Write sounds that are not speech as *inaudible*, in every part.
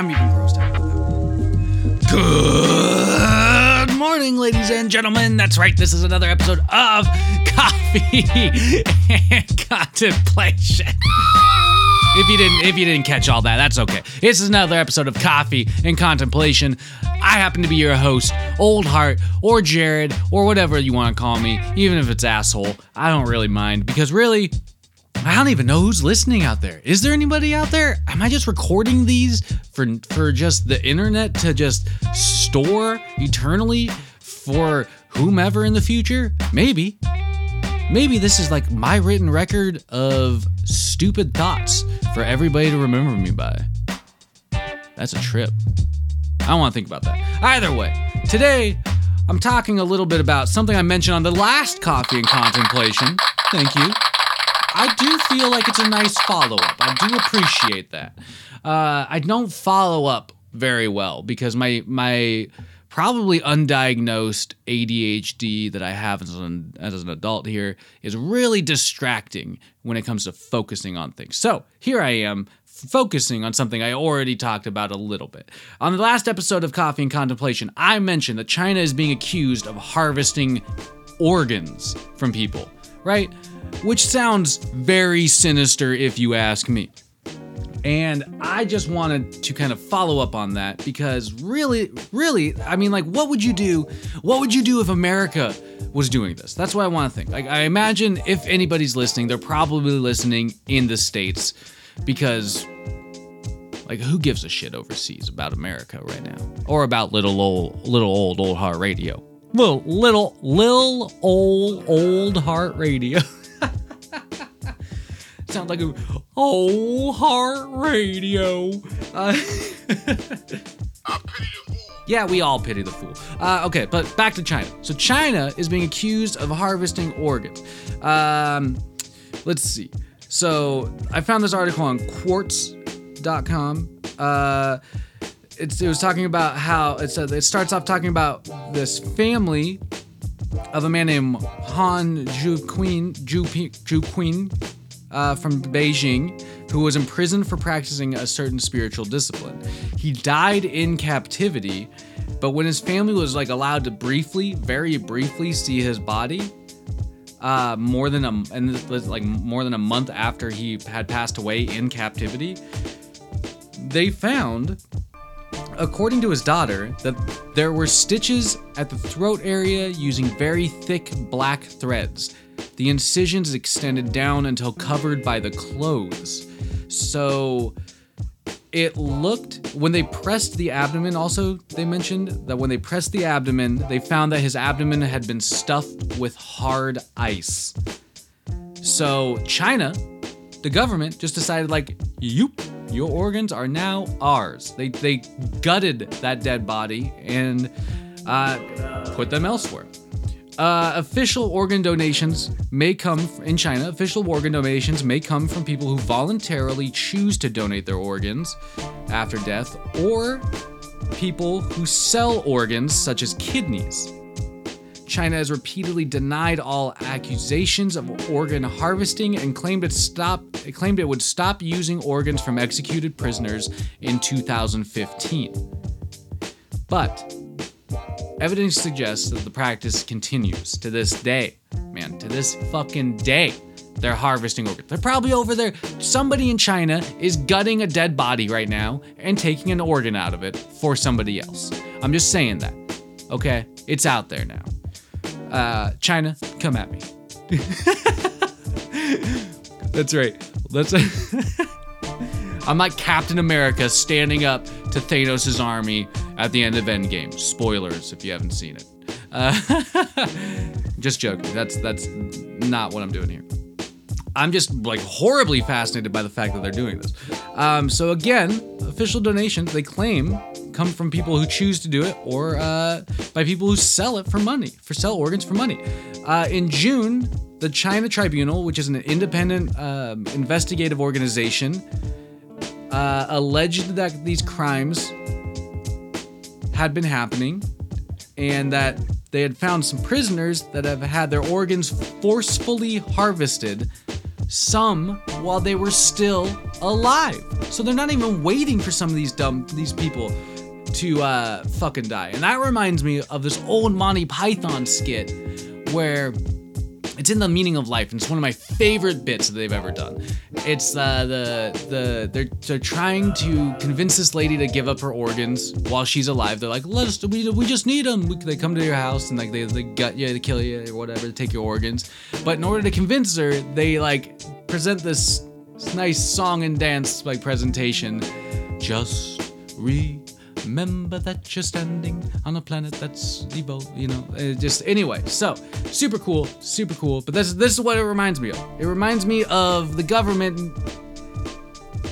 I'm even grossed out. Good morning, ladies and gentlemen. That's right, this is another episode of Coffee and Contemplation. If you didn't if you didn't catch all that, that's okay. This is another episode of Coffee and Contemplation. I happen to be your host, Old Heart, or Jared, or whatever you want to call me, even if it's asshole. I don't really mind because really, I don't even know who's listening out there. Is there anybody out there? Am I just recording these for for just the internet to just store eternally for whomever in the future? Maybe. Maybe this is like my written record of stupid thoughts for everybody to remember me by. That's a trip. I don't want to think about that. Either way, today I'm talking a little bit about something I mentioned on the last Coffee and Contemplation. Thank you. I do feel like it's a nice follow up. I do appreciate that. Uh, I don't follow up very well because my my probably undiagnosed ADHD that I have as an as an adult here is really distracting when it comes to focusing on things. So here I am focusing on something I already talked about a little bit. On the last episode of Coffee and Contemplation, I mentioned that China is being accused of harvesting organs from people, right? Which sounds very sinister if you ask me. And I just wanted to kind of follow up on that because really, really, I mean, like, what would you do? What would you do if America was doing this? That's what I want to think. Like, I imagine if anybody's listening, they're probably listening in the States because, like, who gives a shit overseas about America right now? Or about little old, little old, old heart radio? Little, little, little old, old heart radio. *laughs* Sounds like a whole heart radio. Uh, *laughs* yeah, we all pity the fool. Uh, okay, but back to China. So China is being accused of harvesting organs. Um, let's see. So I found this article on Quartz.com. Uh, it's, it was talking about how it's, uh, it starts off talking about this family of a man named Han Juquin, Juquin, uh, from Beijing, who was imprisoned for practicing a certain spiritual discipline. He died in captivity, but when his family was like allowed to briefly, very briefly, see his body, uh, more than a and like more than a month after he had passed away in captivity, they found according to his daughter, that there were stitches at the throat area using very thick black threads. The incisions extended down until covered by the clothes. So it looked, when they pressed the abdomen, also, they mentioned that when they pressed the abdomen, they found that his abdomen had been stuffed with hard ice. So China, the government, just decided, like, yoop, your organs are now ours. They they gutted that dead body and uh, put them elsewhere. Uh, official organ donations may come in China. Official organ donations may come from people who voluntarily choose to donate their organs after death, or people who sell organs such as kidneys. China has repeatedly denied all accusations of organ harvesting and claimed it stopped it claimed it would stop using organs from executed prisoners in 2015. But evidence suggests that the practice continues to this day. Man, to this fucking day. They're harvesting organs. They're probably over there. Somebody in China is gutting a dead body right now and taking an organ out of it for somebody else. I'm just saying that. Okay? It's out there now. Uh, China, come at me. *laughs* That's right. Let's. *laughs* I'm like Captain America standing up to Thanos' army at the end of Endgame. Spoilers if you haven't seen it. Uh, *laughs* just joking. That's that's not what I'm doing here. I'm just like horribly fascinated by the fact that they're doing this. Um, so again, official donations they claim come from people who choose to do it or uh, by people who sell it for money, for sell organs for money. Uh, in June, the China Tribunal, which is an independent um, investigative organization, uh, alleged that these crimes had been happening and that they had found some prisoners that have had their organs forcefully harvested, some while they were still alive. So they're not even waiting for some of these dumb these people to uh, fucking die. And that reminds me of this old Monty Python skit where it's in the meaning of life, and it's one of my favorite bits that they've ever done. It's uh, the the they're they're trying to convince this lady to give up her organs while she's alive. They're like, let us, we, we just need them. We, they come to your house and like they, they gut you, they kill you or whatever, to take your organs. But in order to convince her, they like present this nice song and dance like presentation. Just re Remember that you're standing on a planet that's evil, you know. Uh, just anyway, so super cool, super cool. But this this is what it reminds me of. It reminds me of the government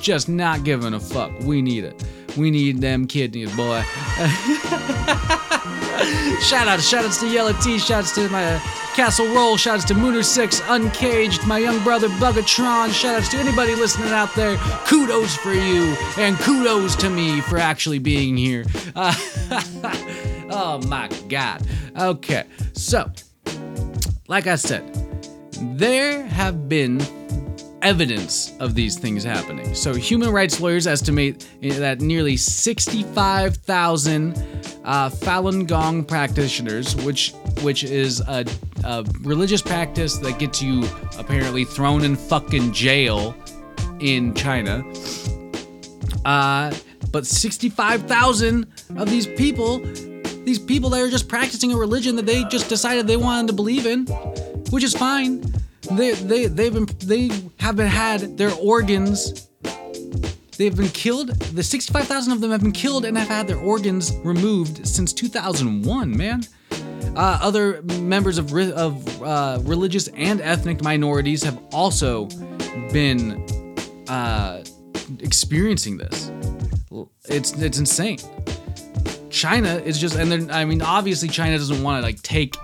just not giving a fuck. We need it. We need them kidneys, boy. *laughs* shout out, shout outs to Yellow T, shout outs to my Castle Roll. shout outs to Mooner6, Uncaged, my young brother Bugatron. shout outs to anybody listening out there. Kudos for you, and kudos to me for actually being here. Uh, *laughs* oh my God. Okay, so, like I said, there have been evidence of these things happening. So, human rights lawyers estimate that nearly 65,000 uh, Falun Gong practitioners, which which is a, a religious practice that gets you apparently thrown in fucking jail in China. Uh, but 65,000 of these people, these people that are just practicing a religion that they just decided they wanted to believe in, which is fine they they they've been they have been had their organs. They've been killed. The 65,000 of them have been killed and have had their organs removed since 2001. Man. Uh, other members of, of uh, religious and ethnic minorities have also been uh, experiencing this. It's it's insane. China is just, and then I mean, obviously China doesn't want to like take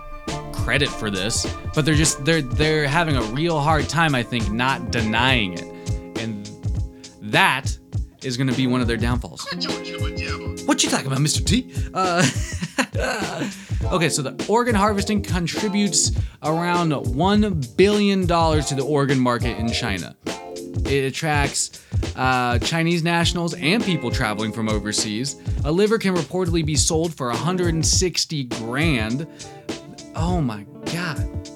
credit for this, but they're just they're they're having a real hard time, I think, not denying it, and that is going to be one of their downfalls. What you talking about, Mr. T? Uh, *laughs* okay, so the organ harvesting contributes around one billion dollars to the organ market in China. It attracts uh, Chinese nationals and people traveling from overseas. A liver can reportedly be sold for 160 grand, Oh my god.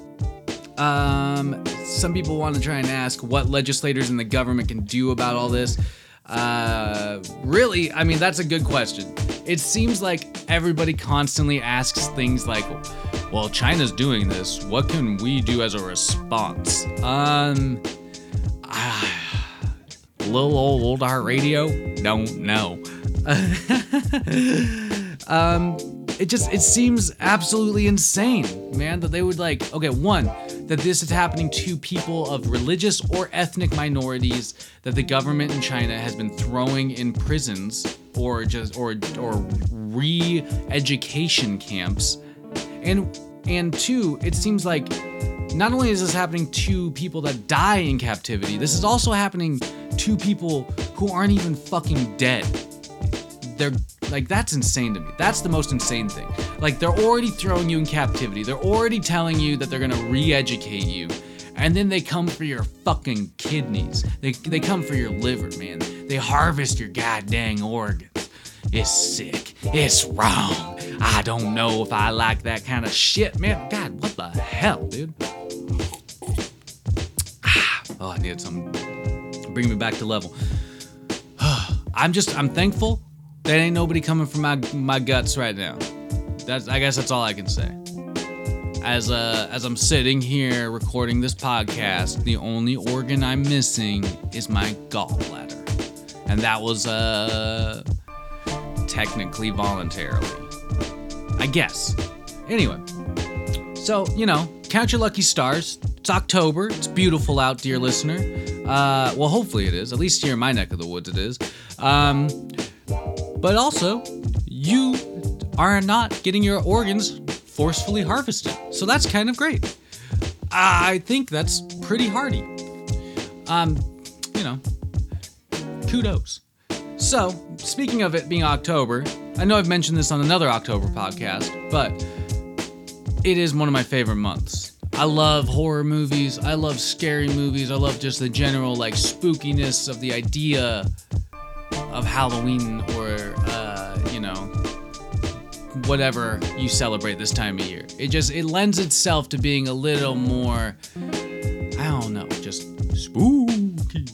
Um, some people want to try and ask what legislators in the government can do about all this. Uh, really, I mean, that's a good question. It seems like everybody constantly asks things like, well, China's doing this. What can we do as a response? Um, uh, *sighs* little old old heart radio? Don't know. *laughs* um, it just it seems absolutely insane, man, that they would like okay, one, that this is happening to people of religious or ethnic minorities that the government in China has been throwing in prisons or just or or re-education camps. And and two, it seems like not only is this happening to people that die in captivity, this is also happening to people who aren't even fucking dead. They're like that's insane to me. That's the most insane thing. Like they're already throwing you in captivity. They're already telling you that they're gonna re-educate you. And then they come for your fucking kidneys. They, they come for your liver, man. They harvest your goddamn organs. It's sick. It's wrong. I don't know if I like that kind of shit, man. God, what the hell, dude? Ah, oh, I need some. Bring me back to level. *sighs* I'm just, I'm thankful there ain't nobody coming from my my guts right now. That's I guess that's all I can say. As uh as I'm sitting here recording this podcast, the only organ I'm missing is my gallbladder. And that was uh technically voluntarily. I guess. Anyway. So, you know, count your lucky stars It's October. It's beautiful out, dear listener. Uh, well, hopefully it is. At least here in my neck of the woods, it is. Um, but also, you are not getting your organs forcefully harvested. So that's kind of great. I think that's pretty hardy. Um, you know, kudos. So, speaking of it being October, I know I've mentioned this on another October podcast, but it is one of my favorite months. I love horror movies. I love scary movies. I love just the general like spookiness of the idea of Halloween or whatever you celebrate this time of year. It just it lends itself to being a little more I don't know, just spooky.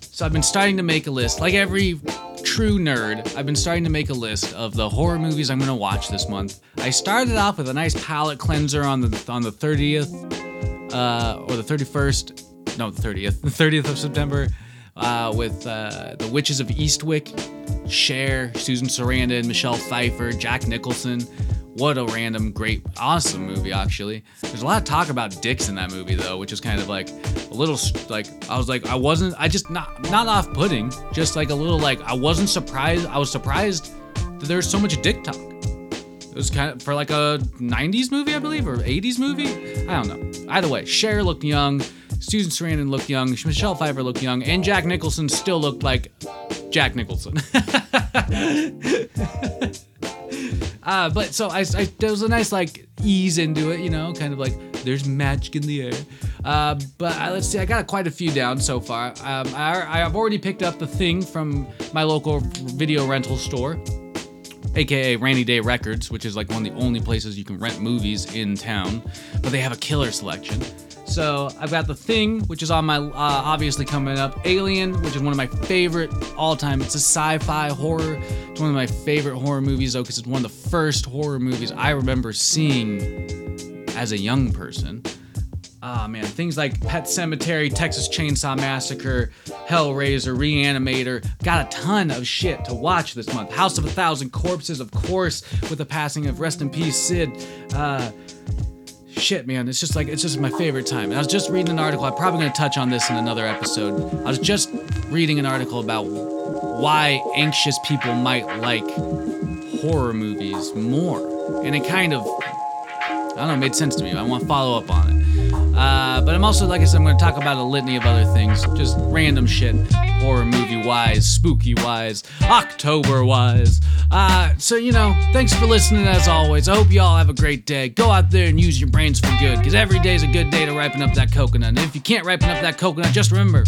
So I've been starting to make a list, like every true nerd. I've been starting to make a list of the horror movies I'm gonna watch this month. I started off with a nice palate cleanser on the on the 30th, uh, or the 31st, no, the 30th, *laughs* the 30th of September, uh, with uh, the Witches of Eastwick, Cher, Susan Sarandon, Michelle Pfeiffer, Jack Nicholson. What a random, great, awesome movie, actually. There's a lot of talk about dicks in that movie, though, which is kind of like a little, like, I was like, I wasn't, I just, not, not off putting, just like a little, like, I wasn't surprised, I was surprised that there's so much dick talk. It was kind of for like a 90s movie, I believe, or 80s movie. I don't know. Either way, Cher looked young, Susan Sarandon looked young, Michelle Pfeiffer looked young, and Jack Nicholson still looked like Jack Nicholson. *laughs* uh, but so I, I, there was a nice like ease into it, you know, kind of like there's magic in the air. Uh, but uh, let's see, I got quite a few down so far. Um, I, I've already picked up the thing from my local video rental store aka Rainy Day Records, which is like one of the only places you can rent movies in town. But they have a killer selection. So I've got The Thing, which is on my uh, obviously coming up. Alien, which is one of my favorite all time. It's a sci-fi horror. It's one of my favorite horror movies though, because it's one of the first horror movies I remember seeing as a young person. Ah man, things like Pet Sematary, Texas Chainsaw Massacre, Hellraiser, Reanimator. Got a ton of shit to watch this month. House of a Thousand Corpses, of course, with the passing of Rest in Peace Sid. Uh, shit, man, it's just like it's just my favorite time. And I was just reading an article. I'm probably gonna touch on this in another episode. I was just reading an article about why anxious people might like horror movies more, and it kind of I don't know, made sense to me. I want to follow up on it. Uh, but I'm also, like I said, I'm going to talk about a litany of other things, just random shit, horror movie wise, spooky wise, October wise. Uh, so, you know, thanks for listening as always. I hope you all have a great day. Go out there and use your brains for good, because every day is a good day to ripen up that coconut. And if you can't ripen up that coconut, just remember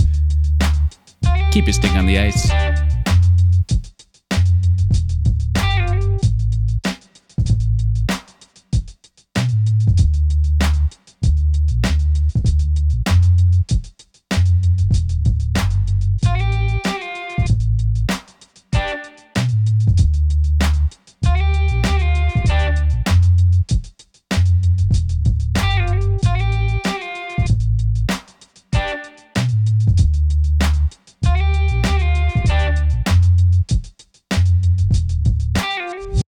keep your stick on the ice.